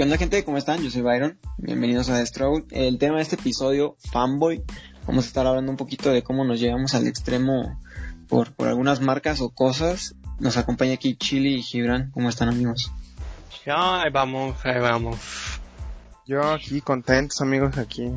¿Qué onda gente? ¿Cómo están? Yo soy Byron. Bienvenidos a The Stroll. El tema de este episodio, fanboy. Vamos a estar hablando un poquito de cómo nos llevamos al extremo por, por algunas marcas o cosas. Nos acompaña aquí Chili y Gibran. ¿Cómo están amigos? Ya, ahí vamos, ahí vamos. Yo aquí contentos amigos aquí.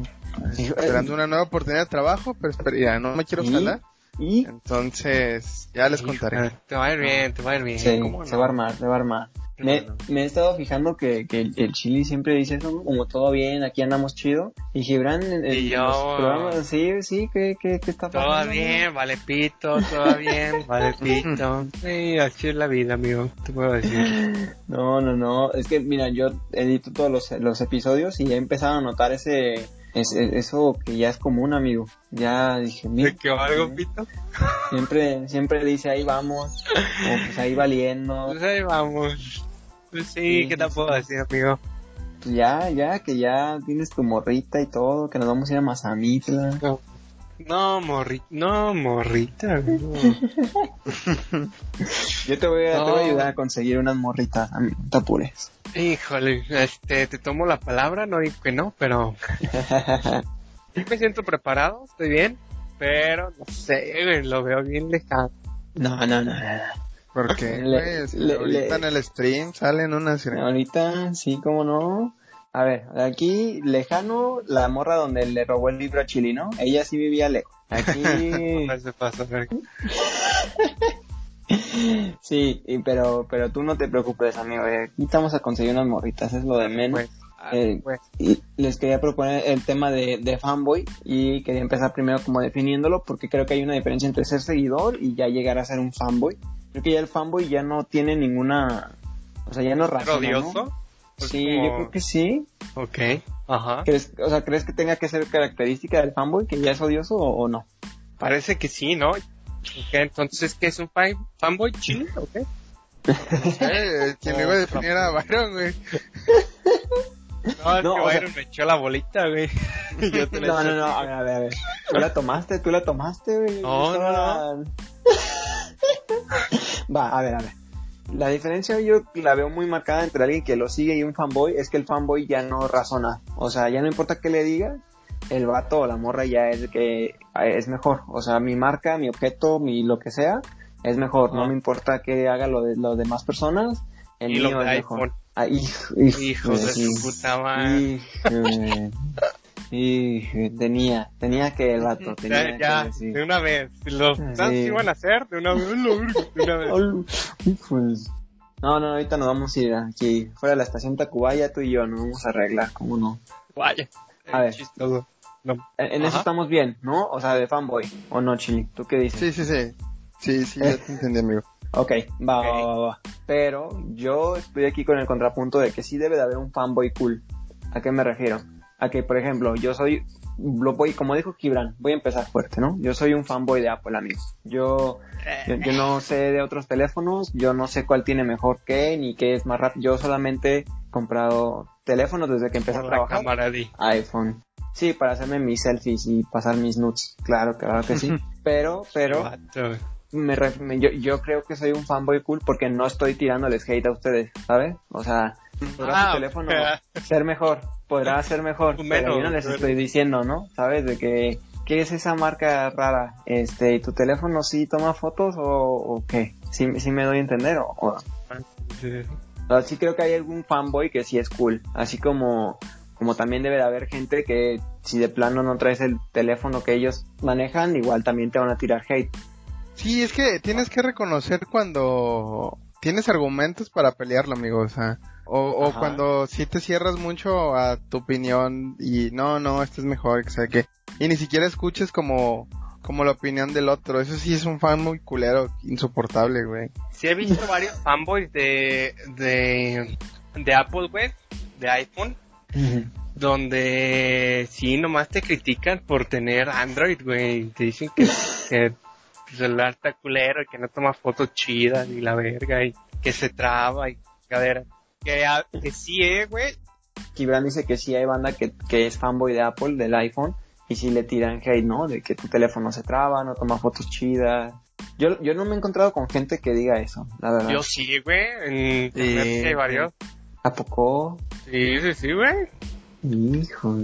Esperando una nueva oportunidad de trabajo, pero espera, ya no me quiero ¿Y? salar. Y Entonces, ya les contaré. Te va a ir bien, te va a ir bien. se, ¿cómo se va a armar, se va a armar. Me, he estado fijando que, que el, el Chili siempre dice eso, como todo bien, aquí andamos chido. Y Gibran en Y yo- los programas, sí, sí, ¿qué, qué, qué está pasando? Todo bien, vale pito, todo bien, vale pito. Sí, así es la vida, amigo. Te puedo decir. No, no, no. Es que, mira, yo edito todos los, los episodios y he empezado a notar ese, ese- eso que ya es común, amigo. Ya dije, mira, ¿De qué algo, pito? siempre, siempre dice ahí vamos, o pues ahí valiendo. Pues ahí vamos. Pues sí, ¿qué te puedo decir, amigo? Ya, ya, que ya tienes tu morrita y todo, que nos vamos a ir a Mazamitla. No, morrita, no, morrita. no. Yo te voy a, te voy a No. ayudar a conseguir unas morritas, no te apures. Híjole, este, te tomo la palabra, no digo que no, pero sí me siento preparado, estoy bien, pero no sé, lo veo bien lejano. no, no, no, no. Porque Le- pues, le- ahorita le- en el stream salen unas Ahorita, sí, cómo no. A ver, aquí, lejano, la morra donde le robó el libro a Chili, ¿no? Ella sí vivía lejos. Aquí, se pasa, sí, y- pero, pero tú no te preocupes, amigo. eh, Aquí estamos a conseguir unas morritas, es lo de menos. Pues, Eh, pues, Y les quería proponer el tema de, de fanboy y quería empezar primero como definiéndolo porque creo que hay una diferencia entre ser seguidor y ya llegar a ser un fanboy. Creo que ya el fanboy ya no tiene ninguna, o sea, ya no ¿ser razona, ¿no? odioso? Pues Sí, como- yo creo que sí. Ok, ajá. ¿Crees, o sea, ¿crees que tenga que ser característica del fanboy que ya es odioso o, o no? Parece que sí, ¿no? Ok, entonces, ¿qué es un fan, fanboy chino? Ok. Eh, quien le iba a definir a Byron, güey. No, es No, que o sea- Byron me echó la bolita, güey. Yo te No, no, no, a ver, a ver, a ver. Tú la tomaste, tú la tomaste, güey. No, Estaba- Va, a ver, a ver. La diferencia yo la veo muy marcada entre alguien que lo sigue y un fanboy es que el fanboy ya no razona. O sea, ya no importa qué le digas, el vato o la morra ya es que es mejor. O sea, mi marca, mi objeto, mi lo que sea, es mejor. No me importa que haga lo de las demás personas. El Y lo mío de es iPhone. mejor. Ah, hijo, hijo, Hijos de su puta madre. Híjole. Híjole, tenía, tenía que el vato, tenía Ya, ya, que decir. de una vez. Si los Sí. fans iban a hacer, de una vez, de una. No, no, ahorita nos vamos a ir aquí, fuera de la estación Tacubaya, tú y yo, nos vamos a arreglar, ¿cómo no? Vaya. A ver. Chistoso. No. En, eso estamos bien, ¿no? O sea, de fanboy, ¿o no, Chili? ¿Tú qué dices? Sí, sí, sí. Sí, sí, ya te entendí, amigo. Ok, va, Ok. va, va, va. Pero yo estoy aquí con el contrapunto de que sí debe de haber un fanboy cool. ¿A qué me refiero? A que, por ejemplo, yo soy, lo voy, como dijo Kibran, voy a empezar fuerte, ¿no? Yo soy un fanboy de Apple, amigo. Yo, yo, yo no sé de otros teléfonos, yo no sé cuál tiene mejor que, ni qué es más rápido. Yo solamente he comprado teléfonos desde que empecé Por a trabajar. cámara iPhone. Sí, para hacerme mis selfies y pasar mis nudes. Claro, claro que sí. Pero, pero, me me- yo, yo creo que soy un fanboy cool porque no estoy tirándoles hate a ustedes, ¿sabes? O sea, podrá Ah, su teléfono ok. ser mejor, podrá ser mejor, Tú pero yo menos, no les estoy diciendo, ¿no? ¿Sabes? De que, ¿qué es esa marca rara? Este, ¿y tu teléfono sí toma fotos o, o qué? ¿Sí, sí me doy a entender? O, o- Sí. sí creo que hay algún fanboy que sí es cool, así como como también debe de haber gente que si de plano no traes el teléfono que ellos manejan, igual también te van a tirar hate. Sí, es que tienes que reconocer cuando tienes argumentos para pelearlo, amigo, o sea, o, cuando sí te cierras mucho a tu opinión y no, no, este es mejor, que sea que, y ni siquiera escuches como, como la opinión del otro, eso sí es un fan muy culero, insoportable, güey. Sí he visto varios fanboys de, de, de Apple, güey, de iPhone, donde sí, nomás te critican por tener Android, güey. Te dicen que, que tu celular está culero y que no toma fotos chidas y la verga y que se traba y cadera. Que, sí, eh, güey. Kibran dice que sí hay banda que, que es fanboy de Apple, del iPhone, y sí le tiran hate, ¿no? De que tu teléfono se traba, no toma fotos chidas. Yo, yo no me he encontrado con gente que diga eso, la verdad. Yo sí, güey. En sí hay varios. ¿A poco? Sí, sí, sí, güey. Hijo.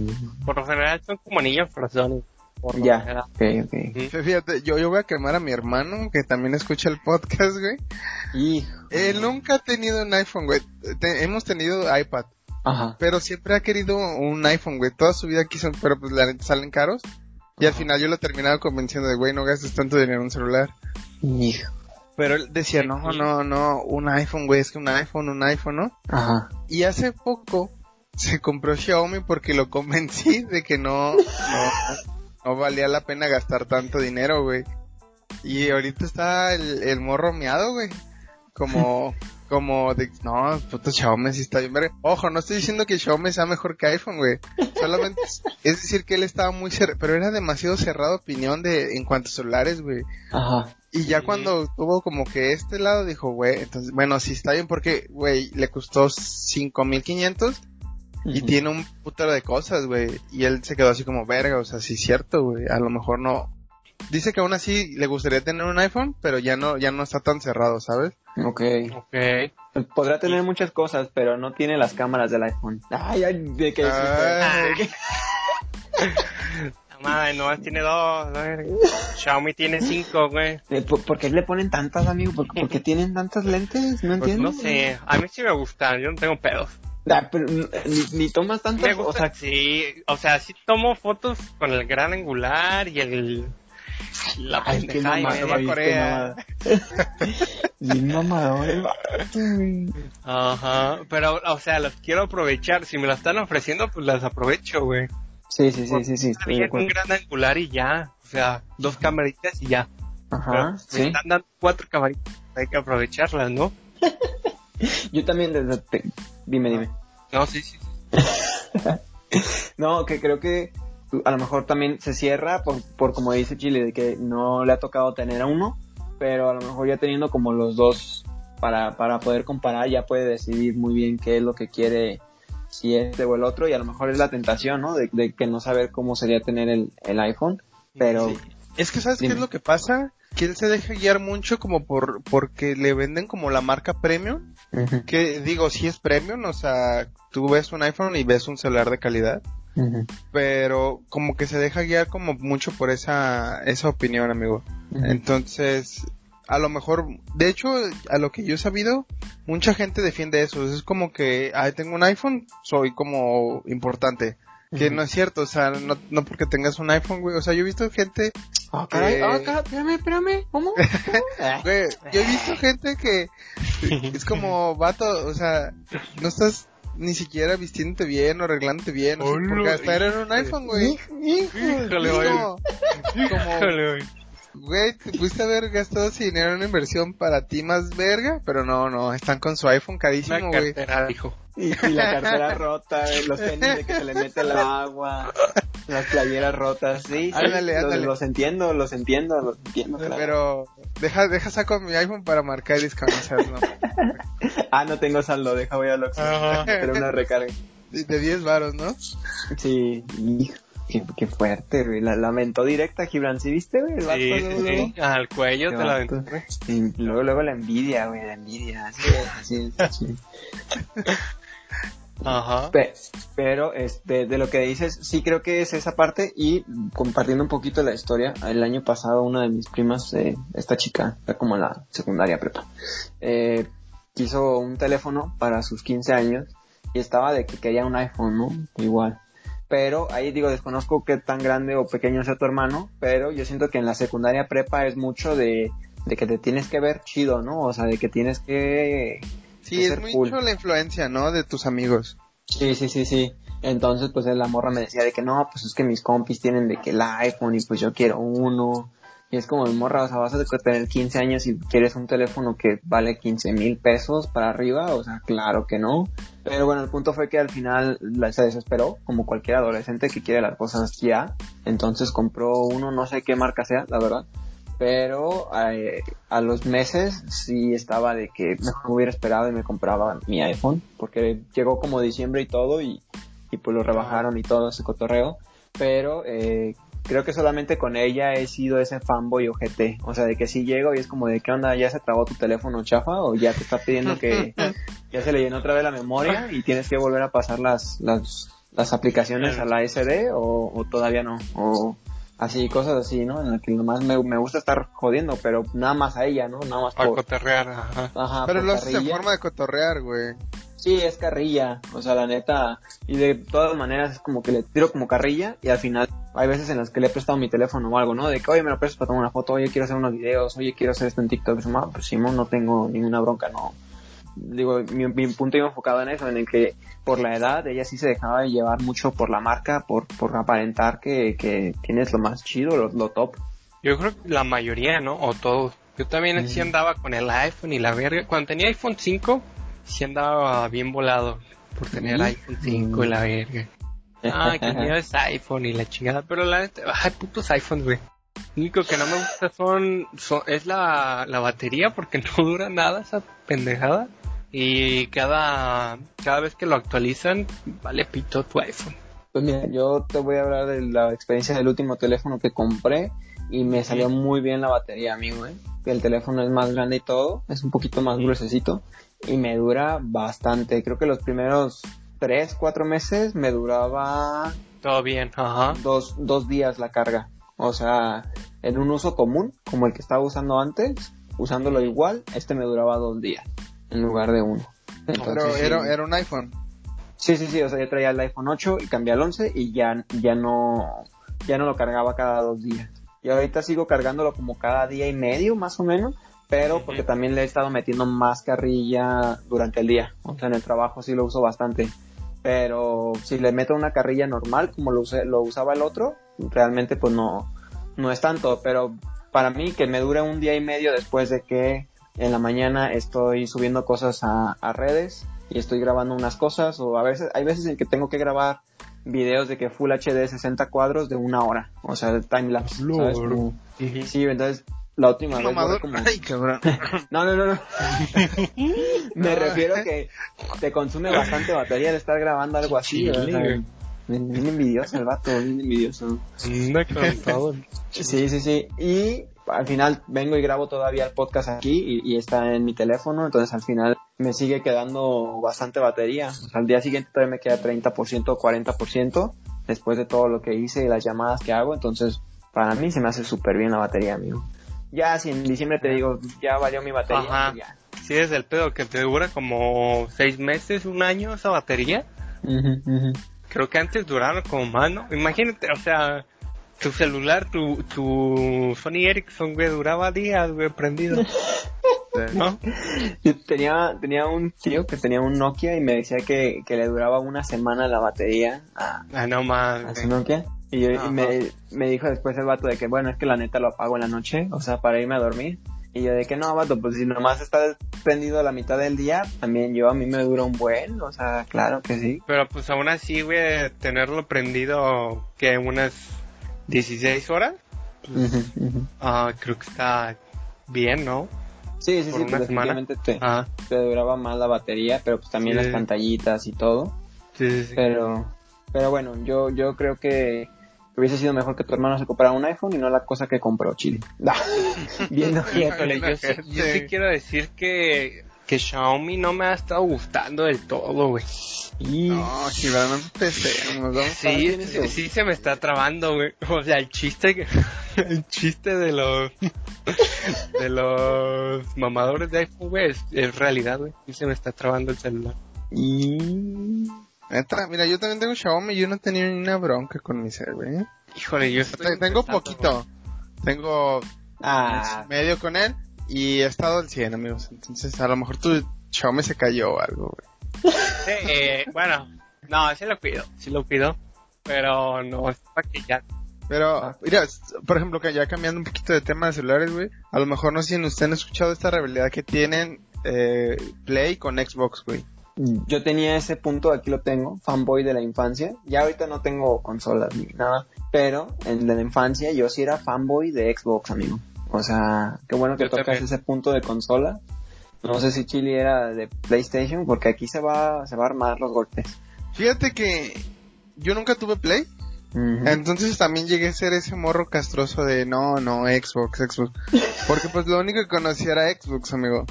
Por lo general son como niños frasones. Por Ya, general. ok, ok. Ujú. Fíjate, yo, yo voy a quemar a mi hermano, que también escucha el podcast, güey. Hijo. Él nunca ha tenido un iPhone, güey. Te- hemos tenido iPad, Ajá. pero siempre ha querido un iPhone, güey. Toda su vida quiso, pero pues la salen caros. Y al Ajá. final yo lo terminaba convenciendo de, güey, no gastes tanto dinero en un celular. Hijo. Pero él decía, no, no, no, un iPhone, güey, es que un iPhone, un iPhone, ¿no? Ajá. Y hace poco se compró Xiaomi porque lo convencí de que no, no, no valía la pena gastar tanto dinero, güey. Y ahorita está el, el morro miado, güey. Como, como de, no, puto Xiaomi sí está bien verga. Ojo, no estoy diciendo que Xiaomi sea mejor que iPhone, güey. Solamente es, es decir que él estaba muy cerrado, pero era demasiado cerrado opinión de, en cuanto a celulares, güey. Ajá. Y ya Sí. cuando tuvo como que este lado dijo, güey, entonces, bueno, sí está bien porque, güey, le costó 5500 y tiene un putero de cosas, güey. Y él se quedó así como, verga, o sea, sí es cierto, güey. A lo mejor no. Dice que aún así le gustaría tener un iPhone, pero ya no, ya no está tan cerrado, ¿sabes? Ok. Ok. Podrá tener muchas cosas, pero no tiene las cámaras del iPhone. Ay, ay, de que madre, no, tiene dos. Xiaomi tiene cinco, güey. ¿Por, por qué le ponen tantas, amigo? ¿Por, por qué tienen tantas lentes? No Pues entiendo. No sé, a mí sí me gustan, yo no tengo pedos. Ah, pero ni, ni tomas tantas, Me o sea, sí, o sea, sí tomo fotos con el gran angular y el... La ay, qué qué Corea. Bien güey. Ajá, pero, o sea, los quiero aprovechar. Si me lo están ofreciendo, pues las aprovecho, güey. Sí, sí, sí, sí, sí, un gran angular y ya. O sea, dos camaritas y ya. Ajá, Me sí. están dando cuatro camaritas, hay que aprovecharlas, ¿no? Yo también desde... Dime, dime. No, sí, sí. No, que creo que a lo mejor también se cierra por, por como dice Chile, de que no le ha tocado tener a uno, pero a lo mejor ya teniendo como los dos para, para poder comparar, ya puede decidir muy bien qué es lo que quiere, si este o el otro, y a lo mejor es la tentación, ¿no? De, de que no saber cómo sería tener el, el iPhone, pero... Sí. Es que ¿sabes qué es lo que pasa? Que él se deja guiar mucho como por, porque le venden como la marca premium. Que digo, sí es premium, o sea, tú ves un iPhone y ves un celular de calidad. pero como que se deja guiar como mucho por esa, esa opinión, amigo. Entonces, a lo mejor, de hecho, a lo que yo he sabido, mucha gente defiende eso. Es como que, ay, tengo un iPhone, soy como importante. Que no es cierto, o sea, no, no porque tengas un iPhone, güey. O sea, yo he visto gente, Ah, caray, que- ah, caray, espérame, espérame, ¿cómo? Güey, yo he visto gente que es como, vato, o sea, no estás ni siquiera vistiéndote bien o arreglándote bien, o sea, Oh, no, porque hasta era un iPhone, güey. Híjole, güey. Híjole, güey. Te pudiste haber gastado ese dinero en una inversión para ti más verga, pero no, no, están con su iPhone carísimo, güey. hijo. Y, y la cartera rota, los tenis de que se le mete el agua, las playeras rotas, sí, sí, Ándale, los, entiendo, los entiendo, los entiendo, claro. Pero deja, deja saco mi iPhone para marcar y descansarlo. Ah, no tengo saldo, deja voy al Oxxo, Ajá. pero una recarga. De, de 10 varos, ¿no? Sí, hijo, qué, qué fuerte, güey, la lamentó directa, Gibran, ¿sí viste, güey? El vato, Sí, luego, sí, luego. sí. Al cuello te la. Y luego, luego la envidia, güey, la envidia, así así es, así es. Ajá. Pe- pero este de lo que dices sí creo que es esa parte y compartiendo un poquito la historia el año pasado una de mis primas eh, esta chica era como en la secundaria prepa eh, quiso un teléfono para sus 15 años y estaba de que quería un iPhone no igual. Pero ahí digo desconozco qué tan grande o pequeño sea tu hermano pero yo siento que en la secundaria prepa es mucho de de que te tienes que ver chido no o sea de que tienes que Sí, es mucho cool. la influencia, ¿no? De tus amigos. Sí, sí, sí, sí. Entonces, pues la morra me decía de que no, pues es que mis compis tienen de que el iPhone y pues yo quiero uno. Y es como, morra, o sea, vas a tener 15 años y quieres un teléfono que vale 15 mil pesos para arriba, o sea, claro que no. Pero bueno, el punto fue que al final la- se desesperó, como cualquier adolescente que quiere las cosas ya. Entonces compró uno, no sé qué marca sea, la verdad. Pero eh, a los meses sí estaba de que mejor me hubiera esperado y me compraba mi iPhone, porque llegó como diciembre y todo y, y pues lo rebajaron y todo ese cotorreo. Pero eh, creo que solamente con ella he sido ese fanboy ojete. O sea, de que si llego y es como de, ¿qué onda? ¿Ya se trabó tu teléfono chafa? ¿O ya te está pidiendo que ya se le llenó otra vez la memoria y tienes que volver a pasar las, las, las aplicaciones a la SD o, o todavía no? O así, cosas así, ¿no? En las que nomás me, me gusta estar jodiendo, pero nada más a ella, ¿no? Nada más Para por... cotorrear, ajá. Ajá, Pero lo haces en forma de cotorrear, güey. Sí, es carrilla, o sea, la neta, y de todas maneras es como que le tiro como carrilla y al final hay veces en las que le he prestado mi teléfono o algo, ¿no? De que, oye, me lo prestas para tomar una foto, oye, quiero hacer unos videos, oye, quiero hacer esto en TikTok, y yo, "Ah, pues Simón, no tengo ninguna bronca, no. Digo, mi, mi punto iba enfocado en eso, en el que por la edad ella sí se dejaba de llevar mucho por la marca, por, por aparentar que, que tienes lo más chido, lo, lo top. Yo creo que la mayoría, ¿no? O todos. Yo también sí andaba con el iPhone y la verga. Cuando tenía iPhone 5, sí andaba bien volado por tener Mm. iPhone 5 y la verga. Ah, que mío es iPhone y la chingada. Pero la neta, ay, putos iPhones, güey. Lo único que no me gusta son, son- es la, la batería porque no dura nada esa pendejada. Y cada, cada vez que lo actualizan, vale pito tu iPhone. Pues mira, yo te voy a hablar de la experiencia del último teléfono que compré y me salió muy bien la batería, amigo, ¿eh? El teléfono es más grande y todo, es un poquito más gruesecito y me dura bastante. Creo que los primeros tres, cuatro meses me duraba Todo bien, ajá. dos, dos días la carga. O sea, en un uso común, como el que estaba usando antes, usándolo igual, este me duraba dos días en lugar de uno. Pero sí. era, era un iPhone. Sí, sí, sí, o sea, yo traía el iPhone 8 y cambié al 11 y ya, ya no, ya no lo cargaba cada dos días. Y ahorita sigo cargándolo como cada día y medio, más o menos, pero porque también le he estado metiendo más carrilla durante el día. O sea, en el trabajo sí lo uso bastante. Pero si le meto una carrilla normal, como lo, usé- lo usaba el otro, realmente pues no, no es tanto. Pero para mí que me dure un día y medio después de que en la mañana estoy subiendo cosas a, a redes y estoy grabando unas cosas o a veces hay veces en que tengo que grabar videos de que Full HD 60 cuadros de una hora, o sea, de time lapse. Sí, entonces la última vez duré como Ay, cabrón. no, no, no, no. Me No. refiero a que te consume bastante batería de estar grabando algo así. Güey. bien, envidioso el vato, bien envidioso. Sí, sí, sí. Y al final vengo y grabo todavía el podcast aquí y, y está en mi teléfono, entonces al final me sigue quedando bastante batería. O sea, al día siguiente todavía me queda 30% o 40% después de todo lo que hice y las llamadas que hago, entonces para mí se me hace súper bien la batería, amigo. Ya si en diciembre te digo, ya valió mi batería, Ajá. pues ya. Sí, es el pedo que te dura como seis meses, un año esa batería. Creo que antes duraron como más, ¿no? Imagínate, o sea, tu celular, tu, tu Sony Ericsson, güey, duraba días, güey, prendido. ¿No? Yo tenía, tenía un tío que tenía un Nokia y me decía que, que le duraba una semana la batería a, Ah, no a más. su Nokia. Y, yo- y me, me dijo después el vato de que, bueno, es que la neta lo apago en la noche, o sea, para irme a dormir. Y yo de que no, vato, pues si nomás está prendido la mitad del día, también yo a mí me dura un buen, o sea, claro que sí. Pero pues aún así, güey, tenerlo prendido que unas 16 horas, ah, creo que está bien, ¿no? Sí, sí, Por sí, una pues semana. definitivamente te, Ah, te duraba más la batería, pero pues también Sí. las pantallitas y todo. sí, sí, sí. Pero, pero bueno, yo, yo creo que hubiese sido mejor que tu hermano se comprara un iPhone y no la cosa que compró Chile. Viendo yo, yo sí quiero decir que, que Xiaomi no me ha estado gustando del todo, güey. y No, Gibran, no empecemos. Vamos Sí, bien sí, sí se me está trabando, güey. O sea, el chiste que, el chiste de los de los mamadores de iPhone, güey, es, es realidad, güey. Sí se me está trabando el celular. y mira, yo también tengo Xiaomi y yo no he tenido ni una bronca con mi cel, güey. Híjole, yo estoy Tengo poquito. Tengo ah, medio con él y he estado al 100, amigos. Entonces, a lo mejor tu Xiaomi se cayó o algo, güey. Sí, eh, bueno, no, sí lo cuido, sí lo cuido. Pero no, es para que ya. Pero, mira, s- por ejemplo, que ya cambiando un poquito de tema de celulares, güey. A lo mejor no sé si ustedes han escuchado esta rivalidad que tienen eh, Play con Xbox, güey. yo tenía ese punto, aquí lo tengo, fanboy de la infancia. Ya ahorita no tengo consolas ni nada, pero en la infancia yo sí era fanboy de Xbox, amigo. O sea, qué bueno que Yo tocas también. ese punto de consola. No sé si Chile era de PlayStation, porque aquí se va, se va a armar los golpes. Fíjate que yo nunca tuve Play. Entonces también llegué a ser ese morro castroso de no, no, Xbox, Xbox. Porque pues lo único que conocía era Xbox, amigo.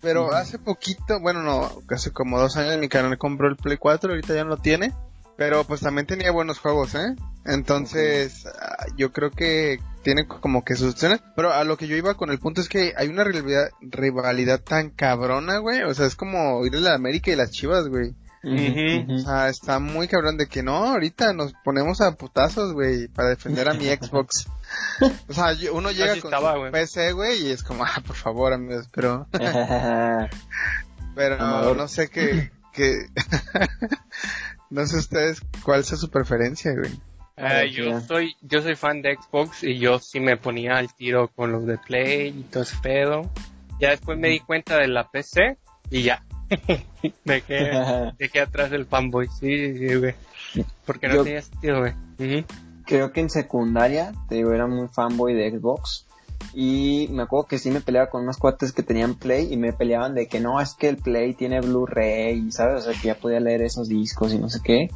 Pero hace poquito, bueno, no, hace como dos años mi canal compró el Play 4, ahorita ya no lo tiene. Pero pues también tenía buenos juegos, ¿eh? Entonces, ah, yo creo que tiene como que sus opciones. Pero a lo que yo iba con el punto es que hay una rivalidad, rivalidad tan cabrona, güey. O sea, es como ir a la América y las chivas, güey. O sea, está muy cabrón de que no, ahorita nos ponemos a putazos, güey, para defender a mi Xbox. O sea, uno llega Así con estaba, su güey. PC, güey, y es como, ah, por favor, amigos, pero, pero Amador. no sé qué, qué, no sé ustedes cuál sea su preferencia, güey. Ya. yo soy yo soy fan de Xbox y yo sí me ponía al tiro con los de Play y todo ese pedo. Ya después me di cuenta de la PC y ya. dejé, dejé atrás el fanboy, sí, sí, güey. Porque no Yo- tenía sentido, güey. Creo que en secundaria, te digo, era muy fanboy de Xbox. Y me acuerdo que sí me peleaba con unos cuates que tenían Play y me peleaban de que no, es que el Play tiene Blu-ray, ¿sabes? O sea, que ya podía leer esos discos y no sé qué.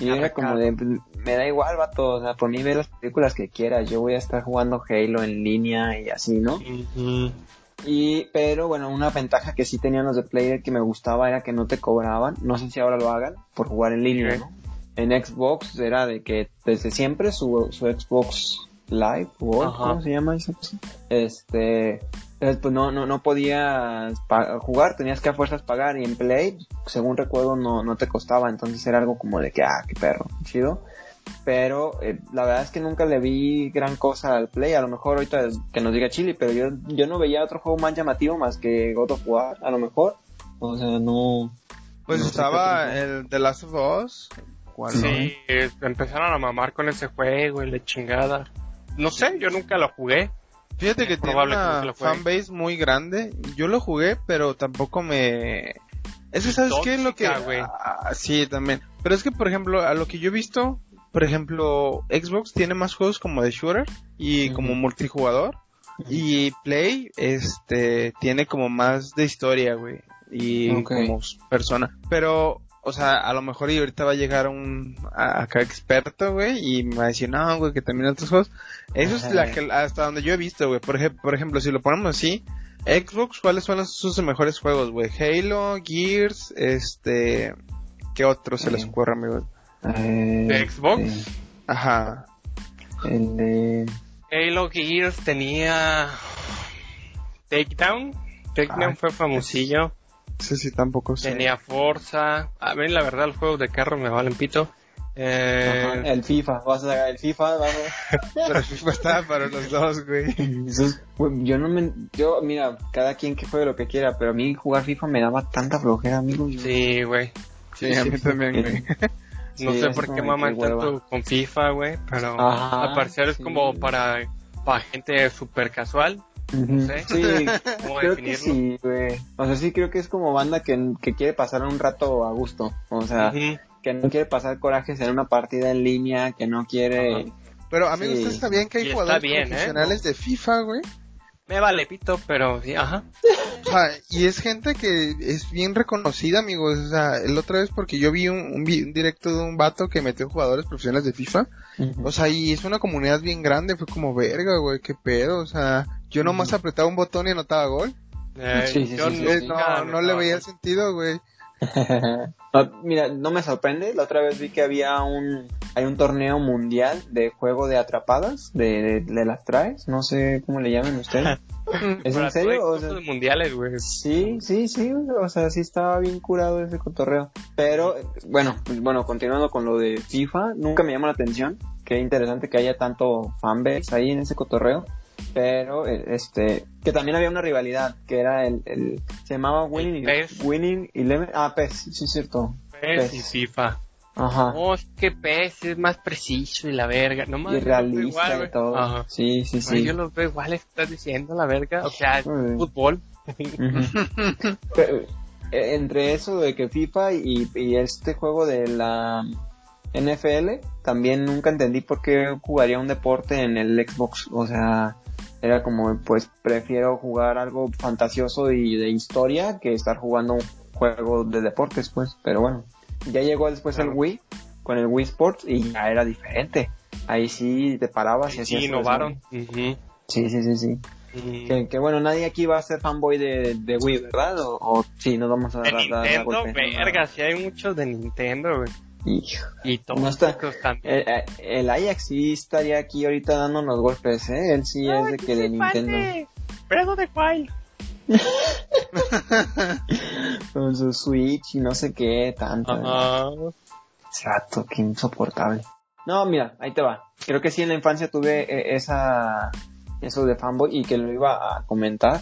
Y era como de, pues, me da igual, vato, o sea, por mí ve las películas que quieras, yo voy a estar jugando Halo en línea y así, ¿no? Y, pero bueno, una ventaja que sí tenían los de Play que me gustaba era que no te cobraban, no sé si ahora lo hagan, por jugar en línea. ¿no? En Xbox era de que desde siempre su, su Xbox Live, Ajá. ¿cómo se llama esa cosa? Este, entonces, pues no, no, no podías jugar, tenías que a fuerzas pagar y en Play, según recuerdo, no, no te costaba, entonces era algo como de que, ah, qué perro, chido. Pero eh, la verdad es que nunca le vi gran cosa al Play. A lo mejor ahorita es- que nos diga Chile, pero yo, yo no veía otro juego más llamativo más que God of War, a lo mejor. O sea, no. Pues no estaba el The Last of Us. ¿Cuál no? Sí, eh, empezaron a mamar con ese juego y la chingada. No sé, yo nunca lo jugué. Fíjate que tiene probable que no una fanbase muy grande. Yo lo jugué, pero tampoco me... Es que, ¿sabes qué es lo que...? Tóxica. Ah, sí, también. Pero es que, por ejemplo, a lo que yo he visto, por ejemplo, Xbox tiene más juegos como de shooter y como multijugador. Y Play, este, tiene como más de historia, güey. Y como persona. Pero, o sea, a lo mejor y ahorita va a llegar un acá experto, güey, y me va a decir, no, güey, que también otros juegos. Eso es la que, hasta donde yo he visto, güey. Por, ej- por ejemplo, si lo ponemos así, Xbox, ¿cuáles son los- sus mejores juegos, güey? Halo, Gears, este... ¿Qué otro se les Eh. ocurre, amigo? Eh, ¿De Xbox? eh, Ajá. el de. Halo Gears tenía Takedown. Takedown fue famosillo. Sí, sí, tampoco sé. Tenía Forza. A mí la verdad los juegos de carro me valen pito. Eh, Ajá, el FIFA, vas a sacar el FIFA, vamos. Pero FIFA estaba para los dos, güey. Yo no me. Yo, mira, cada quien que juegue lo que quiera, pero a mí jugar FIFA me daba tanta flojera, amigo. yo- sí, güey. Sí, a mí también, güey. No Sí, sé por qué maman tanto con FIFA, güey. Pero Ajá, al parecer es sí. como para, para gente super casual. Ujú, sé. Sí, ¿Cómo creo que definirlo? sí, güey. O sea, sí creo que es como banda que, que quiere pasar un rato a gusto. O sea, que no quiere pasar corajes en una partida en línea, que no quiere... Pero, amigos, Sí. ¿ustedes sabían que hay jugadores bien, ¿eh? profesionales de FIFA, güey? Me vale pito, pero sí, ajá. O sea, y es gente que es bien reconocida, amigos. O sea, el otra vez porque yo vi un, un vi- un directo de un vato que metió jugadores profesionales de FIFA. O sea, y es una comunidad bien grande. Fue como, verga, güey, qué pedo. O sea, yo nomás apretaba un botón y anotaba gol. Eh, Sí, sí, yo sí, sí, Eh, no, no le veía sentido, güey. No, mira, no me sorprende. La otra vez vi que había un hay un torneo mundial de juego de atrapadas de, de, de las traes. No sé cómo le llaman ustedes. ¿Es en serio? O sea, mundiales, güey. sí, sí, sí. O sea, sí estaba bien curado ese cotorreo. Pero bueno, pues, bueno, continuando con lo de FIFA, nunca me llamó la atención. Qué interesante que haya tanto fanbase ahí en ese cotorreo. Pero, eh, este, que también había una rivalidad, que era el, el se llamaba Winning, PES. Winning Eleven, ah, PES, sí es cierto. PES y PES. FIFA. Ajá. Oh, es que PES es más preciso y la verga. No y mames, realista y todo. Ajá. Sí, sí, Ay, sí. yo los veo igual, estás diciendo la verga. O sea, es fútbol. Pero, eh, entre eso de que FIFA y, y este juego de la NFL, también nunca entendí por qué jugaría un deporte en el Xbox. O sea, era como, pues prefiero jugar algo fantasioso y de historia que estar jugando un juego de deportes, pues. Pero bueno, ya llegó después el. Wii con el Wii Sports y ya era diferente. Ahí sí te parabas y Sí, hacías tu innovaron. Sí, sí, sí, sí. Que, que bueno, nadie aquí va a ser fanboy de, de Wii, ¿verdad? O, o sí, nos vamos a De dar, dar- dar Nintendo, verga, sí hay muchos de Nintendo, güey. Hijo. Y todos No está- también. El, eh, el Ajax sí estaría aquí ahorita dándonos golpes, ¿eh? Él sí es de que de Nintendo. Breath de Wild. Con su Switch y no sé qué, tanto. Ajá. Exacto, qué insoportable. No, mira, ahí te va. Creo que sí en la infancia tuve eh, esa eso de fanboy y que lo iba a comentar.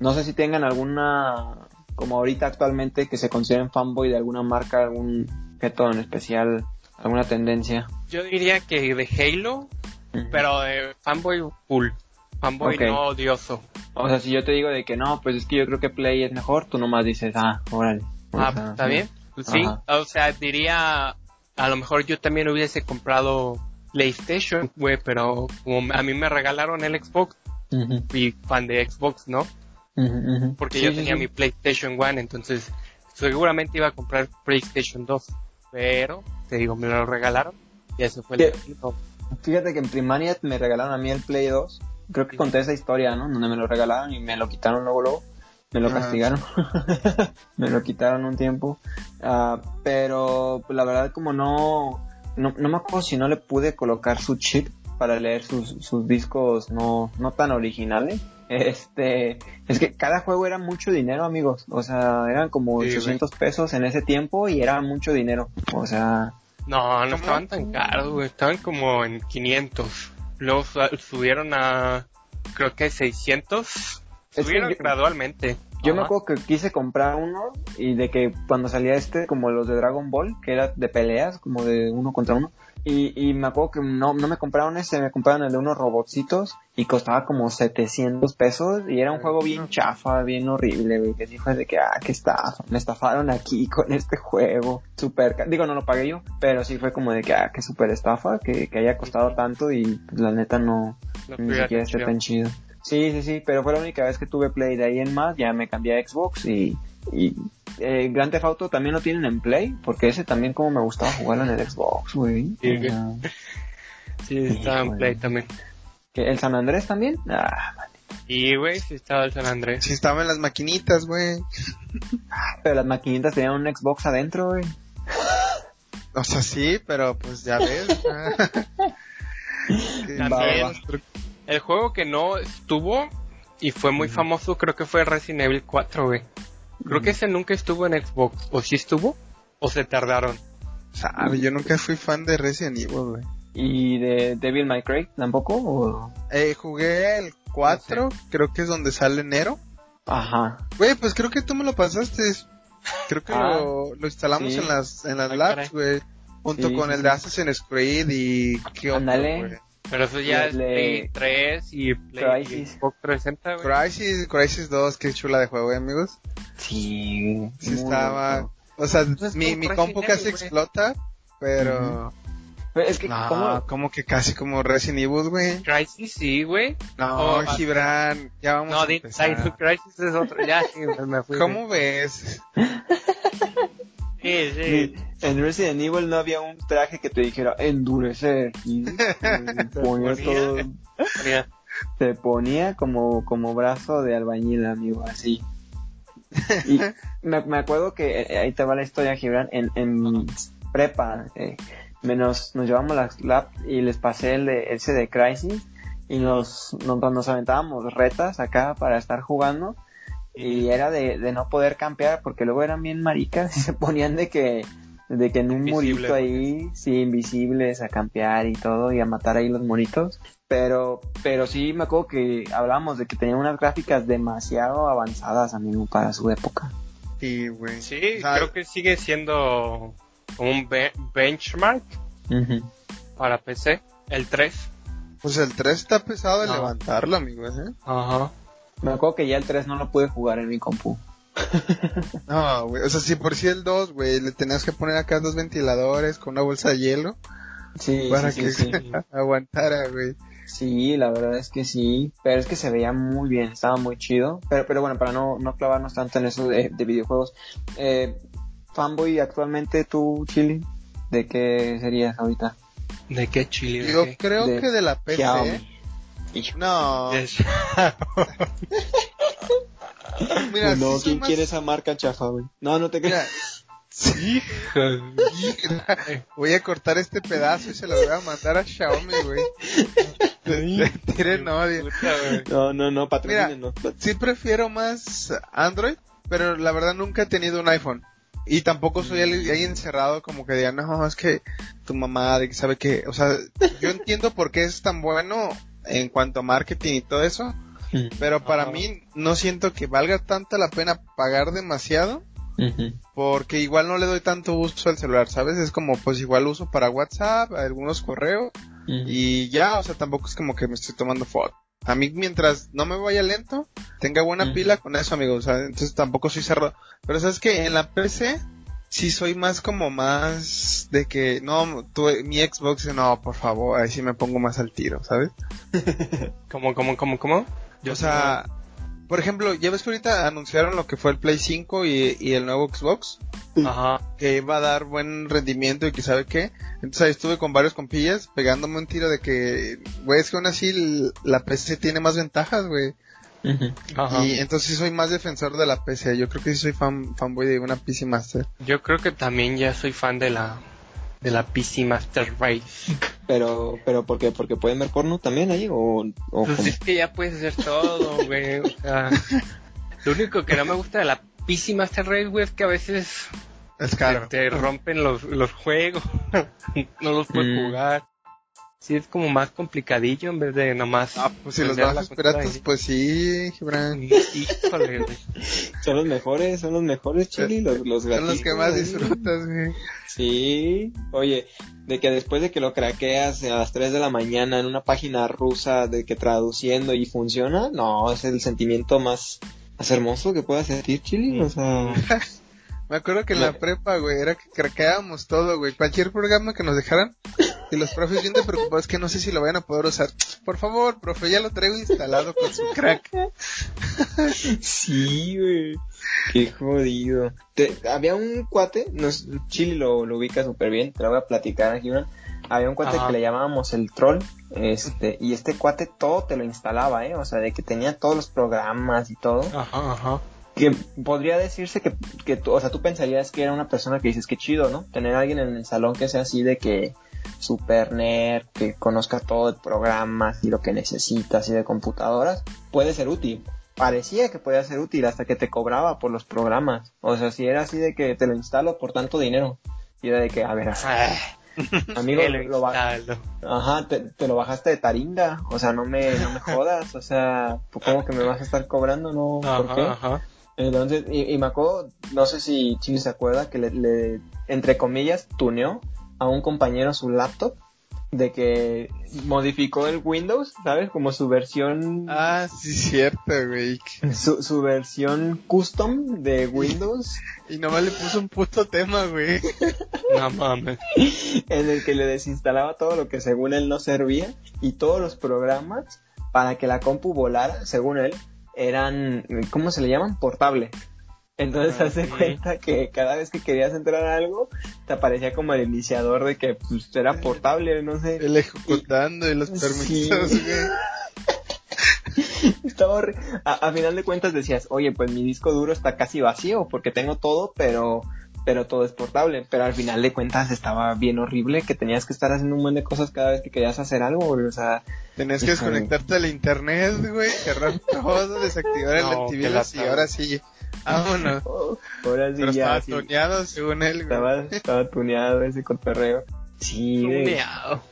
No sé si tengan alguna, como ahorita actualmente, que se consideren fanboy de alguna marca, algún objeto en especial, alguna tendencia. Yo diría que de Halo, pero de fanboy full. Fanboy no odioso. O sea, si yo te digo de que no, pues es que yo creo que Play es mejor, tú nomás dices, ah, órale. Ah, sea, ¿está bien? Pues sí. Ajá. O sea, diría, a lo mejor yo también hubiese comprado PlayStation, güey, pero como a mí me regalaron el Xbox, fui fan de Xbox, ¿no? Porque Sí, yo sí, tenía sí. mi PlayStation 1, entonces seguramente iba a comprar PlayStation 2. Pero, te digo, me lo regalaron y eso fue el motivo. Fíjate que en primaria me regalaron a mí el Play 2. Creo que conté esa historia, ¿no? Donde me lo regalaron y me lo quitaron luego, luego. Me lo Ah, castigaron. me lo quitaron un tiempo. Ah, pero pues, la verdad como no, no... No me acuerdo si no le pude colocar su chip para leer sus, sus discos no, no tan originales. Este, es que cada juego era mucho dinero, amigos. O sea, eran como Sí, güey. 800 pesos en ese tiempo y era mucho dinero. O sea, No, no ¿Cómo? estaban tan caros, güey. Estaban como en 500. Luego su- subieron a, creo que 600. que Subieron yo- gradualmente. Yo me acuerdo que quise comprar uno y de que cuando salía este, como los de Dragon Ball, que era de peleas, como de uno contra uno, y, y me acuerdo que no, no me compraron ese, me compraron el de unos robotcitos y costaba como 700 pesos y era un juego bien chafa, bien horrible, güey, que fue de que, ah, qué estafa, me estafaron aquí con este juego, super, digo, no lo pagué yo, pero sí fue como de que, ah, qué super estafa, que, que haya costado tanto y pues, la neta no, No ni siquiera esté atención. tan chido. Sí, sí, sí, pero fue la única vez que tuve Play. De ahí en más ya me cambié a Xbox y, y eh, Grand Theft Auto también lo tienen en Play, porque ese también como me gustaba jugarlo en el Xbox, güey. Sí, estaba en. Play también. ¿que ¿El San Andrés también? Ah, Y, güey, sí estaba el San Andrés. Sí, estaba en las maquinitas, güey. pero las maquinitas tenían un Xbox adentro, güey. O sea, sí, pero pues ya ves. También. El juego que no estuvo y fue muy famoso creo que fue Resident Evil 4, güey. Creo que ese nunca estuvo en Xbox. ¿O sí estuvo? ¿O se tardaron? Sabe, yo nunca fui fan de Resident Evil, güey. ¿Y de Devil May Cry tampoco? o? Eh, jugué el 4, creo que es donde sale enero. Ajá. Güey, pues creo que tú me lo pasaste. Creo que Ah, lo, lo instalamos sí. en las, en las Ah, labs, güey. Junto Sí, con sí, el sí. de Assassin's Creed y... ¿qué otro, Ándale. güey? Pero eso ya Le- es Play 3 y Play Crysis. Xbox 360, güey. Crisis, Crisis 2, qué chula de juego, eh, amigos. Sí. Sí estaba... bonito. O sea, Entonces, mi, mi compu casi güey. explota, pero... Pero es que, No, ¿cómo? como que casi como Resident Evil, güey. Crisis sí, güey. No, Oh, Gibran, ya vamos No, a di- empezar. Dino Crisis es otro. Ya, sí, me- me fui. ¿Cómo ves? Sí, sí. En Resident Evil no había un traje que te dijera endurecer. Y, y ponía todo, te ponía como, como brazo de albañil, amigo, así. Y me, me acuerdo que eh, ahí te va la historia, Gibran, en, en prepa, eh, me nos, llevamos las labs y les pasé el de, ese de Crisis y nos, nos, nos aventábamos retas acá para estar jugando y era de, de no poder campear porque luego eran bien maricas y se ponían de que de que en un Invisible, murito ahí sí invisibles a campear y todo y a matar ahí los monitos pero pero sí me acuerdo que hablábamos de que tenían unas gráficas demasiado avanzadas amigo para su época Sí, güey. sí, O sea, creo que sigue siendo un be- benchmark para PC. El 3. Pues el 3 está pesado de No. levantarlo, amigos, ¿eh? Ajá. Me acuerdo que ya el 3 no lo pude jugar en mi compu No, güey. O sea, si por si el 2, güey, le tenías que poner acá dos ventiladores con una bolsa de hielo sí para sí, que sí, sí. aguantara, güey. Sí, la verdad es que sí, pero es que se veía muy bien, estaba muy chido. Pero, pero bueno, para no, no clavarnos tanto en eso de, de videojuegos, eh, fanboy actualmente tú, Chili. ¿De qué serías ahorita? ¿De qué chile? ¿De Yo qué? creo De que de la PC. Xiaomi. No, mira, no, soy ¿quién más- quiere esa marca chafa, güey? No, no te creas. sí, voy a cortar este pedazo y se lo voy a mandar a Xiaomi, güey. Tienen odio. No, no, no, patrocínenos. Sí prefiero más Android, pero la verdad nunca he tenido un iPhone. Y tampoco soy alguien alguien encerrado como que diga, no, es que tu mamá de que sabe que, o sea, yo entiendo por qué es tan bueno en cuanto a marketing y todo eso, pero para mí no siento que valga tanta la pena pagar demasiado porque igual no le doy tanto uso al celular, ¿sabes? Es como pues igual uso para WhatsApp, algunos correos y ya, o sea, tampoco es como que me estoy tomando foto. A mí mientras no me vaya lento, tenga buena pila con eso, amigos, o sea, entonces tampoco soy cerrado. Pero sabes que en la PC sí soy más como más de que no, tú, mi Xbox no, por favor, ahí sí me pongo más al tiro, ¿sabes? ¿Cómo, cómo, cómo, cómo? o sea, por ejemplo, ya ves que ahorita anunciaron lo que fue el Play 5 y, y el nuevo Xbox. Ajá. que iba a dar buen rendimiento y que sabe qué. Entonces ahí estuve con varios compillas pegándome un tiro de que, güey, es que aún así la PC tiene más ventajas, güey. Ajá. Y entonces soy más defensor de la PC. Yo creo que sí soy fan, fanboy de una PC Master. Yo creo que también ya soy fan de la de la PC Master Race. Pero, pero ¿por qué? ¿Porque pueden ver porno también ahí? ¿O, o Pues es que ya puedes hacer todo, güey. O sea, lo único que no me gusta de la PC Master Race, güey, es que a veces Es te, caro. te rompen los, los juegos. no los puedes Mm. jugar. Sí, es como más complicadillo en vez de nomás. Ah, pues si los consola piratas, y- pues sí, Gibran. Híjole, güey. Son los mejores, son los mejores, Chili, los, los Son los que más disfrutas, güey. Sí, oye, de que después de que lo craqueas a las 3 de la mañana en una página rusa, de que traduciendo y funciona, no, es el sentimiento más, más hermoso que puedas sentir, Chili, o sea... Me acuerdo que en la prepa, güey, era que craqueábamos todo, güey. Cualquier programa que nos dejaran. Y los profes bien te preocupados que no sé si lo vayan a poder usar. Por favor, profe, ya lo traigo instalado con su crack. Sí, güey. Qué jodido. Te- había un cuate, nos, Chili lo, lo ubica súper bien, te lo voy a platicar aquí una. Había un cuate Ajá. que le llamábamos el troll, este, y este cuate todo te lo instalaba, eh, o sea, de que tenía todos los programas y todo. Ajá, ajá. Que podría decirse que, que tú, o sea, tú pensarías que era una persona que dices que chido, ¿no? Tener a alguien en el salón que sea así de que super nerd, que conozca todo de programas y lo que necesitas y de computadoras, puede ser útil. Parecía que podía ser útil hasta que te cobraba por los programas. O sea, si era así de que te lo instalo por tanto dinero. Y era de que, a ver, Ah, amigo, lo. Ajá, te, te lo bajaste de Taringa. O sea, no me, no me jodas. O sea, ¿cómo que me vas a estar cobrando? No, ¿por qué? Ajá. Entonces, y, y no sé si Chile se acuerda, que le, le, entre comillas, tuneó a un compañero su laptop de que modificó el Windows, ¿sabes? Como su versión, Ah, sí, cierto, güey. su, su versión custom de Windows, Y nomás le puso un puto tema, güey. No mames. en el que le desinstalaba todo lo que según él no servía y todos los programas para que la compu volara, según él, eran, ¿cómo se le llaman? Portables. Entonces Ah, hace sí. cuenta que cada vez que querías entrar a algo, te aparecía como el iniciador de que pues, era portable, no sé. El ejecutando y los permisos, Sí. Estaba a, a final de cuentas decías, oye, pues mi disco duro está casi vacío porque tengo todo, pero pero todo es portable. Pero al final de cuentas estaba bien horrible que tenías que estar haciendo un montón de cosas cada vez que querías hacer algo, güey, O sea, Tenías que desconectarte al internet, güey, cerrar todo, desactivar el No, antivirus y ahora sí, vámonos. oh, ahora sí Pero ya. estaba sí, toneado según él, güey. estaba, estaba tuneado ese cotorreo. Sí, güey. Tuneado.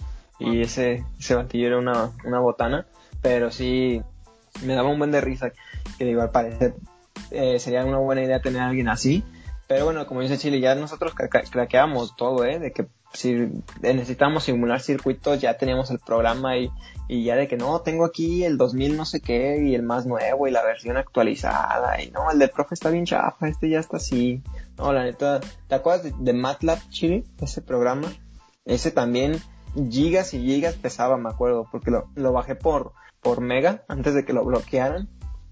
y ese, ese batillo era una, una botana, pero sí me daba un buen de risa, que digo, al parecer eh, sería una buena idea tener a alguien así, pero bueno, como dice Chile, ya nosotros cra- craqueamos todo, ¿eh? De que si necesitamos simular circuitos, ya teníamos el programa y, y ya de que no, tengo aquí el 2000 no sé qué y el más nuevo y la versión actualizada y no, el del profe está bien chafa, este ya está así. No, la neta, ¿te acuerdas de, de MATLAB, Chile? Ese programa. Ese también gigas y gigas pesaba, me acuerdo, porque lo, lo bajé por, por mega antes de que lo bloquearan.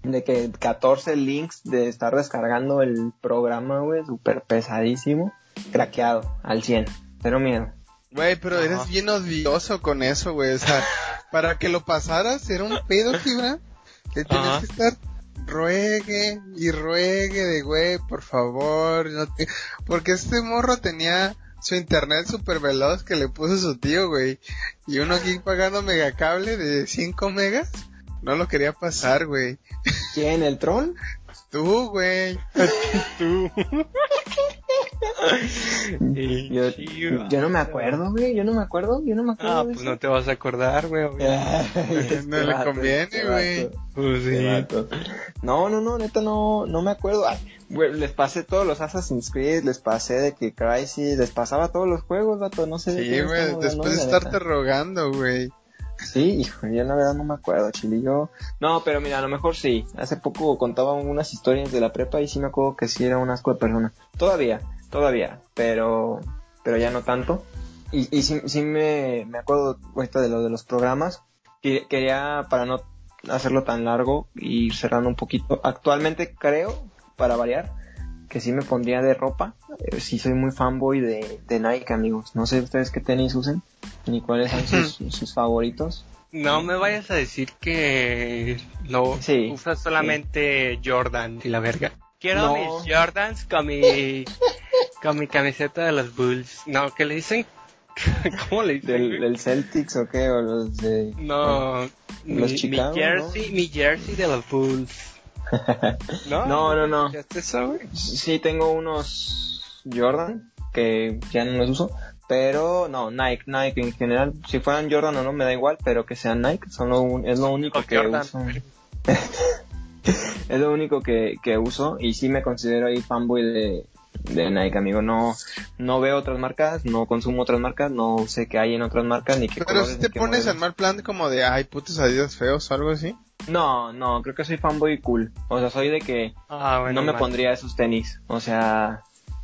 De que 14 links de estar descargando el programa, güey, súper pesadísimo, craqueado al 100. cero miedo. Güey, pero eres bien odioso con eso, güey. O sea, para que lo pasaras era un pedo. Que tenías Ajá. que estar ruegue y ruegue de, güey, por favor. No te... Porque este morro tenía su internet super veloz que le puso su tío, güey. Y uno aquí pagando megacable de 5 megas. No lo quería pasar, güey. ¿Quién? ¿El troll? Tú, güey. Tú. Yo, yo no me acuerdo, güey. Yo no me acuerdo. Yo no me acuerdo. Ah, pues eso. no te vas a acordar, güey. obvio. No le conviene, este güey. Pues este sí. No, no, no, neta no, no me acuerdo. Ay, güey, les pasé todos los Assassin's Creed, les pasé de que Crisis, les pasaba todos los juegos, vato, no sé. Sí, güey. Después de estarte rogando, güey. Sí, hijo, yo la verdad no me acuerdo, chilillo. No, pero mira, a lo mejor sí. Hace poco contaba unas historias de la prepa y sí me acuerdo que sí era un asco de persona. Todavía, todavía, pero, pero ya no tanto. Y, y sí, sí me, me acuerdo ahorita de lo de los programas. Que, quería, para no hacerlo tan largo y ir cerrando un poquito. Actualmente creo, para variar, que sí me pondría de ropa. Eh, sí soy muy fanboy de, de Nike, amigos. No sé ustedes qué tenis usen, ni cuáles son sus, sus favoritos. No me vayas a decir que lo Sí, usas solamente Jordan y la verga. Quiero No. mis Jordans con mi con mi camiseta de los Bulls. No, ¿qué le dicen? ¿Cómo le dicen? ¿Del, Celtics o qué? ¿O los de...? No, Los mi, Chicago, mi jersey, mi jersey de los Bulls. No, No, no, no. ¿Ya? Sí, tengo unos Jordan que ya no los uso, pero no, Nike, Nike en general. Si fueran Jordan o no, me da igual, pero que sean Nike son lo un- es lo único que Jordan. uso. es lo único que, que uso y sí me considero ahí fanboy de, de Nike, amigo. No, no veo otras marcas, no consumo otras marcas, no sé qué hay en otras marcas ni qué Pero colores, si te pones modelos. en mal plan como de, ay, putos adiós feos o algo así. No, no, creo que soy fanboy cool. O sea, soy de que Ah, bueno, no me pondría esos tenis. O sea,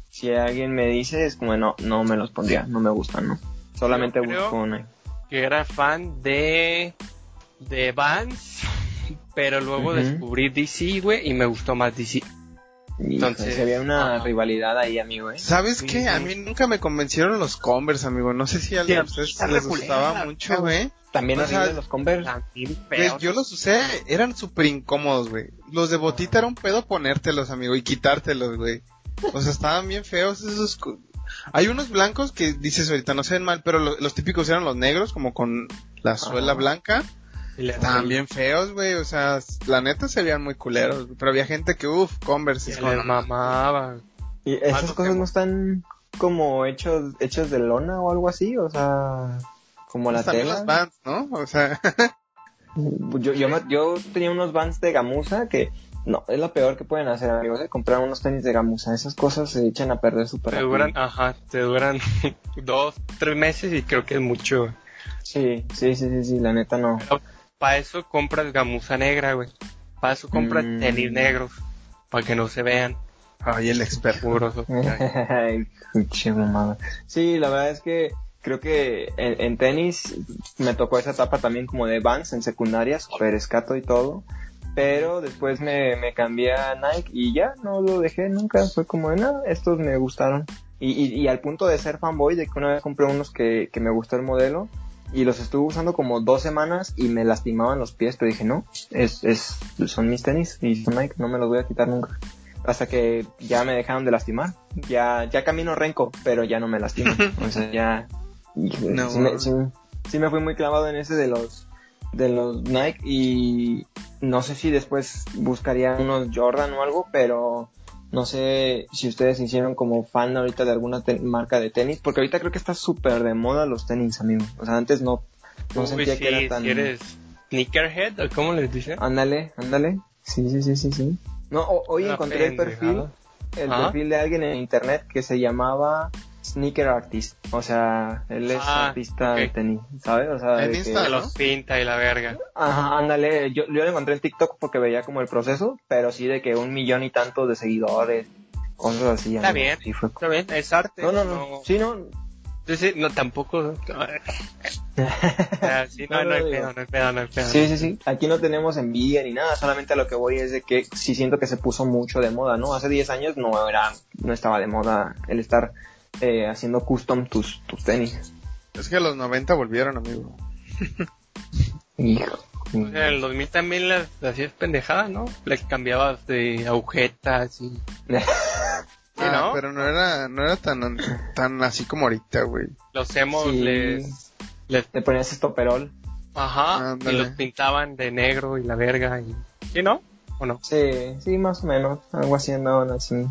si alguien me dice, es como, no, no me los pondría, no me gustan, ¿no? Solamente Yo creo- busco una. que era fan de de Vans, pero luego descubrí DC, güey, y me gustó más DC. Entonces, había una rivalidad ahí, amigo, ¿eh? ¿Sabes Sí, qué? sí. A mí nunca me convencieron los Converse, amigo. No sé si a Sí, ustedes les gustaba mucho, güey. También o sea, horribles los Converse. Feos. Yo los usé, eran súper incómodos, güey. Los de botita era un pedo ponértelos, amigo, y quitártelos, güey. O sea, estaban bien feos esos... Hay unos blancos que dices ahorita no se ven mal, pero lo- los típicos eran los negros, como con la suela Ajá. blanca. Y Estaban bien feos, güey. O sea, la neta se veían muy culeros. Pero había gente que, uff, Converse. es se como, les mamaba. Y esas cosas que- no están como hechos, hechos de lona o algo así, o sea, como la Pues también tela. los Vans, ¿no? O sea, Yo, yo, yo tenía unos Vans de gamuza que, no, es lo peor que pueden hacer, amigos, ¿eh? comprar unos tenis de gamuza. Esas cosas se echan a perder súper Te duran, ajá, te duran dos, tres meses y creo que es mucho. Sí, sí, sí, sí, sí, la neta no. Para eso compras gamuza negra, güey. Para eso compras Mm. tenis negros. Para que no se vean ay, el experto. Sí, la verdad es que creo que en, en tenis me tocó esa etapa también como de Vans en secundaria, super escato y todo. Pero después me, me cambié a Nike y ya no lo dejé nunca. Fue como de nada, estos me gustaron. Y, y, y al punto de ser fanboy, de que una vez compré unos que, que me gustó el modelo y los estuve usando como dos semanas y me lastimaban los pies, pero dije, no, es, es, son mis tenis y son Nike, no me los voy a quitar nunca hasta que ya me dejaron de lastimar. Ya, ya camino renco, pero ya no me lastimo. o sea, ya. Híjole, No. sí, me, sí- sí me fui muy clavado en ese de los de los Nike y no sé si después buscaría unos Jordan o algo, pero no sé si ustedes se hicieron como fan ahorita de alguna marca de tenis, porque ahorita creo que está súper de moda los tenis, amigo. O sea, antes no, no Uy, sentía sí, que era tan... si eres sneakerhead, ¿o cómo les dicen? Ándale, ándale. Sí, sí, sí, sí, sí. No, ho- hoy encontré el perfil, el perfil de alguien en internet que se llamaba Sneaker Artist. O sea, él es Ah, artista de tenis, ¿sabes? O sea, En de que- Insta, ¿no? los pinta y la verga. Ajá, ándale. Yo, yo lo encontré en TikTok porque veía como el proceso, pero sí de que un millón y tanto de seguidores, cosas así. Está amigo. bien. Sí, fue... Está bien, es arte. No, no, no. Sí, no. Entonces, no, tampoco. Ah, sí, no, No, no, no, hay pedo, no hay pedo, no hay pedo. Sí, sí, sí. Aquí no tenemos envidia ni nada. Solamente a lo que voy es de que sí siento que se puso mucho de moda, ¿no? Hace 10 años no era, no estaba de moda el estar eh, haciendo custom tus, tus tenis. Es que los 90 volvieron, amigo. Hijo. En el 2000 también las hacías pendejadas, ¿no? Le cambiabas de agujetas y... Ah, no? pero no era, no era tan, tan así como ahorita, güey. Los emos Sí. les... les Le ponías estoperol. ajá, Ándale. y los pintaban de negro y la verga y... ¿Sí, no? ¿O no? Sí, sí, más o menos. Algo así andaban así.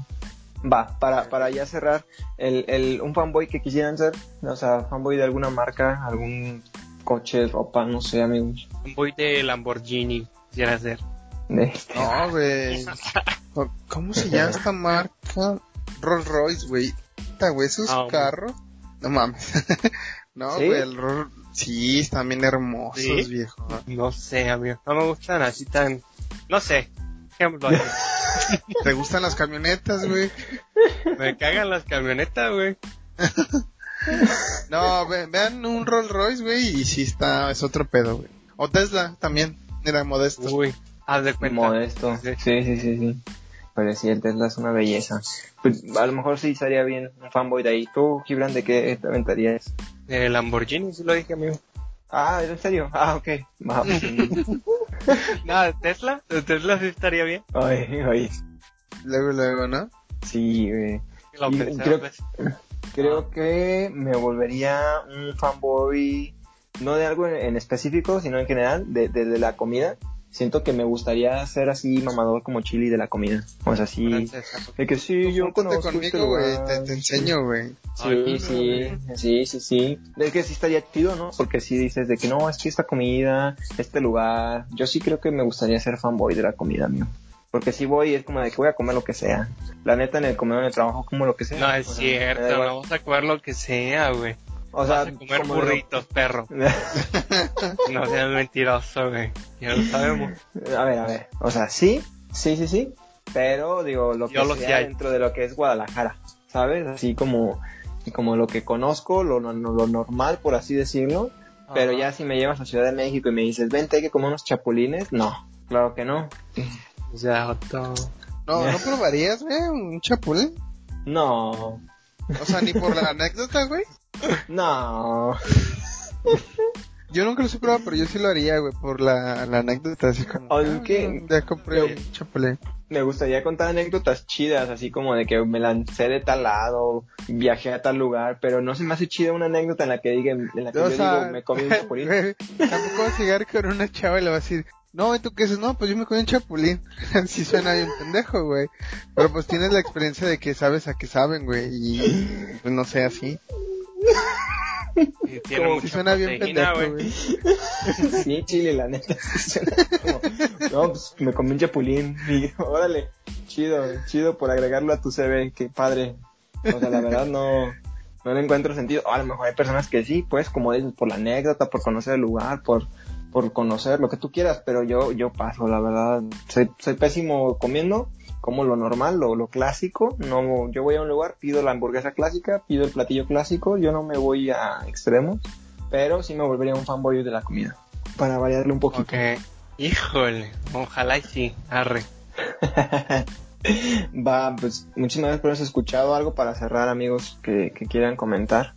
Va, para, para ya cerrar, el, el, un fanboy que quisieran ser, o sea, fanboy de alguna marca, algún coche, ropa, no sé, amigos. Un boy de Lamborghini, quisiera ser. No, güey. ¿Cómo se llama esta marca? Rolls Royce, güey. Güey, esos Ah, carros. No mames. no, ¿Sí? güey, el Rolls... Sí, están bien hermosos, ¿Sí? viejo. No sé, amigo. No me gustan así tan... No sé. Ejemplo. ¿Te gustan las camionetas, güey? me cagan las camionetas, güey. No, ve- vean un Rolls Royce, güey, y sí está, es otro pedo, güey. O Tesla también, era modesto. Uy, haz de cuenta. Modesto. Sí. Sí, sí, sí. Pero sí, el Tesla es una belleza. Pues, a lo mejor sí estaría bien un fanboy de ahí. ¿Tú, Gibran, de qué te aventarías? De Lamborghini, sí lo dije, amigo. Ah, ¿en serio? Ah, ok. Pues, de Tesla. De Tesla sí estaría bien. Luego, luego, ¿no? Sí, güey. Lo Y pensé creo- veces. Creo que me volvería un fanboy, no de algo en, en específico, sino en general, de, de, de la comida. Siento que me gustaría ser así mamador como chili de la comida. O sea, sí. De que sí, yo conozco este conmigo, güey, lugar. te, te enseño, güey. Sí, Ay, sí, sí, sí, sí. Es que sí estaría chido, ¿no? Porque sí dices de que no, es que esta comida, este lugar. Yo sí creo que me gustaría ser fanboy de la comida, mío. Porque si voy es como de que voy a comer lo que sea. La neta en el comedor en el trabajo como lo que sea. No es O sea, cierto, vamos a comer lo que sea, güey. O sea, Vas a comer burritos, perro. No seas mentiroso, güey. Ya lo sabemos. A ver, a ver. O sea, sí, sí, sí, sí. Pero digo, lo que lo sea dentro de lo que es Guadalajara, ¿sabes? Así como, como lo que conozco, lo, lo, lo normal, por así decirlo. Pero ya si me llevas a Ciudad de México y me dices, vente, hay que comer unos chapulines, no, claro que no. Ya, Joto. No, ¿no probarías, güey, un chapulín? No, O sea, ni por la anécdota, güey. no. Yo nunca lo he probado, pero yo sí lo haría, güey, por la, la anécdota, así como... Oh, es ah, Ya compré un chapulín. Me gustaría contar anécdotas chidas, así como de que me lancé de tal lado, viajé a tal lugar, pero no se me hace chida una anécdota en la que diga, en la que O yo sea, digo, me comí un chapulín. güey, Tampoco vas a llegar con una chava y le vas a decir, no, ¿y tú qué haces? No, pues yo me comí un chapulín. Así suena bien pendejo, güey. Pero pues tienes la experiencia de que sabes a qué saben, güey. Y pues no sé, así. Tiene Como Si suena bien pendejo, güey. Sí, chile, la neta. sí suena como, no, pues me comí un chapulín. Y órale, chido, chido por agregarlo a tu CV, qué padre. O sea, la verdad no, no le encuentro sentido. A lo mejor hay personas que sí, pues, como dices, por la anécdota, por conocer el lugar, por, por conocer lo que tú quieras, pero yo, yo paso, la verdad. Soy, soy pésimo comiendo, como lo normal, lo, lo clásico. No, yo voy a un lugar, pido la hamburguesa clásica, pido el platillo clásico, yo no me voy a extremos, pero sí me volvería un fanboy de la comida. Para variarle un poquito. Ok. Híjole, ojalá y sí, arre. Va, pues muchísimas gracias por habernos escuchado. Algo para cerrar, amigos, que, que quieran comentar.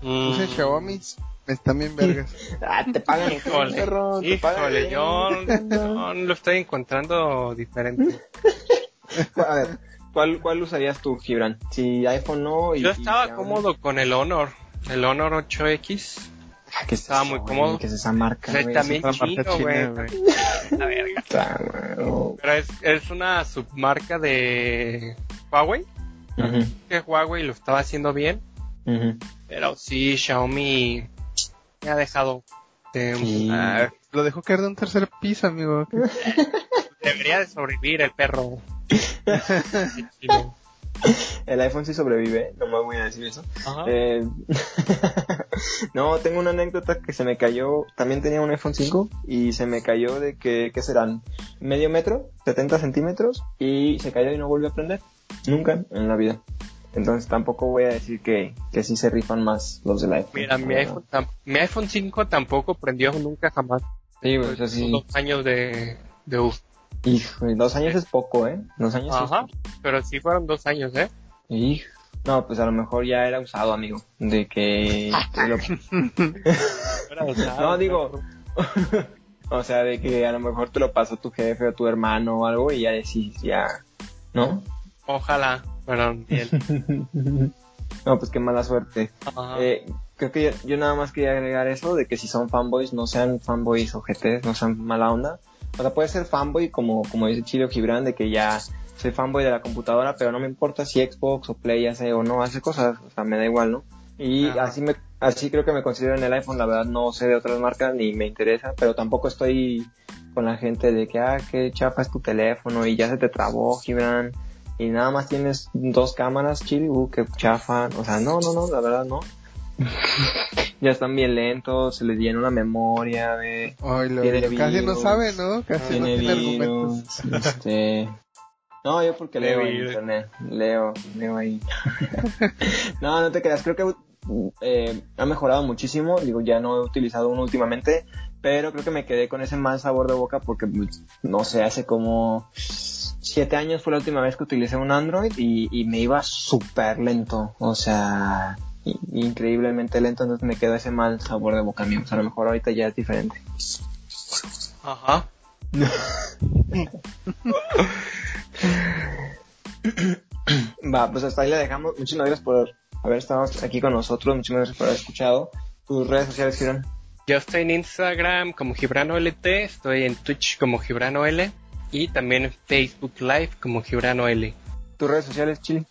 Puse Mm, Xiaomi. Están bien vergas. Ah, te pagan, Híjole, perro, te pagan. yo no lo estoy encontrando diferente. A ver, ¿cuál, ¿cuál usarías tú, Gibran? Si iPhone no y... Yo estaba cómodo con el Honor, el Honor 8X. Ah, que es estaba muy cómodo. Que es esa marca, Pero güey, también marca chino, güey. La verga. Pero es, es una submarca de Huawei. Que Huawei lo estaba haciendo bien. Pero sí, Xiaomi me ha dejado. Sí. Ah, lo dejó caer de un tercer piso, amigo. Debería de sobrevivir el perro. El iPhone sí sobrevive, no me voy a decir eso. Ajá. Eh, no, tengo una anécdota que se me cayó. También tenía un iPhone 5 y se me cayó de que, ¿qué serán? Medio metro, 70 centímetros y se cayó y no volvió a prender. Nunca en la vida. Entonces tampoco voy a decir que, que sí se rifan más los del iPhone. Mira, mi iPhone, mi iPhone 5 tampoco prendió nunca jamás. Sí, Pues, eso sí. son dos años de, de uso. Hijo, dos años es poco, ¿eh? Dos años Ajá. es Pero sí fueron dos años, ¿eh? Hijo, No, pues a lo mejor ya era usado, amigo. De que... no, digo... o sea, de que a lo mejor te lo pasó tu jefe o tu hermano o algo y ya decís, ya... ¿No? Ojalá, perdón, no, pues qué mala suerte. Eh, creo que yo, nada más quería agregar eso, de que si son fanboys, no sean fanboys o GTs, no sean mala onda. O sea, puede ser fanboy como, como dice Chilo Gibran, de que ya soy fanboy de la computadora, pero no me importa si Xbox o Play hace o no hace cosas, o sea, me da igual, ¿no? Y así me así creo que me considero en el iPhone, la verdad no sé de otras marcas ni me interesa, pero tampoco estoy con la gente de que, ah, qué chafa es tu teléfono y ya se te trabó, Gibran, y nada más tienes dos cámaras, chili, uh, qué chafa, o sea, no, no, no, la verdad no. ya están bien lentos, se les llena una memoria de... casi no sabe, ¿no? Casi no tiene argumentos. Este... No, yo porque leo, en internet, leo, leo ahí. no, no te creas, creo que eh, ha mejorado muchísimo, digo, ya no he utilizado uno últimamente, pero creo que me quedé con ese mal sabor de boca porque, pues, no sé, hace como siete años fue la última vez que utilicé un Android y, me iba súper lento, o sea, increíblemente lento, entonces me quedó ese mal sabor de boca mío. O sea, a lo mejor ahorita ya es diferente. Ajá. Va, pues hasta ahí la dejamos. Muchísimas gracias por haber estado aquí con nosotros. Muchísimas gracias por haber escuchado. Tus redes sociales, Gibran. Yo estoy en Instagram como GibranOLT, estoy en Twitch como GibranOL y también en Facebook Live como GibranOL. ¿Tus redes sociales, Chile?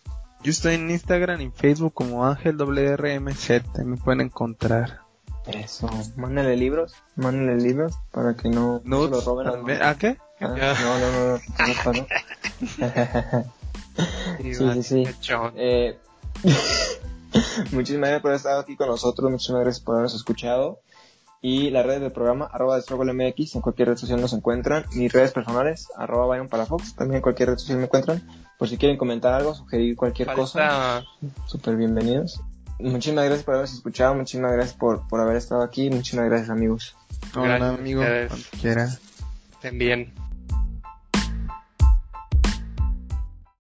Yo estoy en Instagram y Facebook como Ángel WRMZ, me pueden encontrar. Eso, mándenle libros, mándenle libros para que no, no lo roben. ¿A, ¿A qué? Ah, no, no, no, no, no, sí, sí, sí. Eh, muchísimas gracias por haber estado aquí con nosotros, muchísimas gracias por habernos escuchado. Y la red del programa, arroba MX, en cualquier red social nos encuentran. Mis redes personales, arroba para Fox, también en cualquier red social me encuentran. Por si quieren comentar algo, sugerir cualquier cosa, súper bienvenidos. Muchísimas gracias por habernos escuchado, muchísimas gracias por, por haber estado aquí, muchísimas gracias amigos. Hola amigos, Estén bien.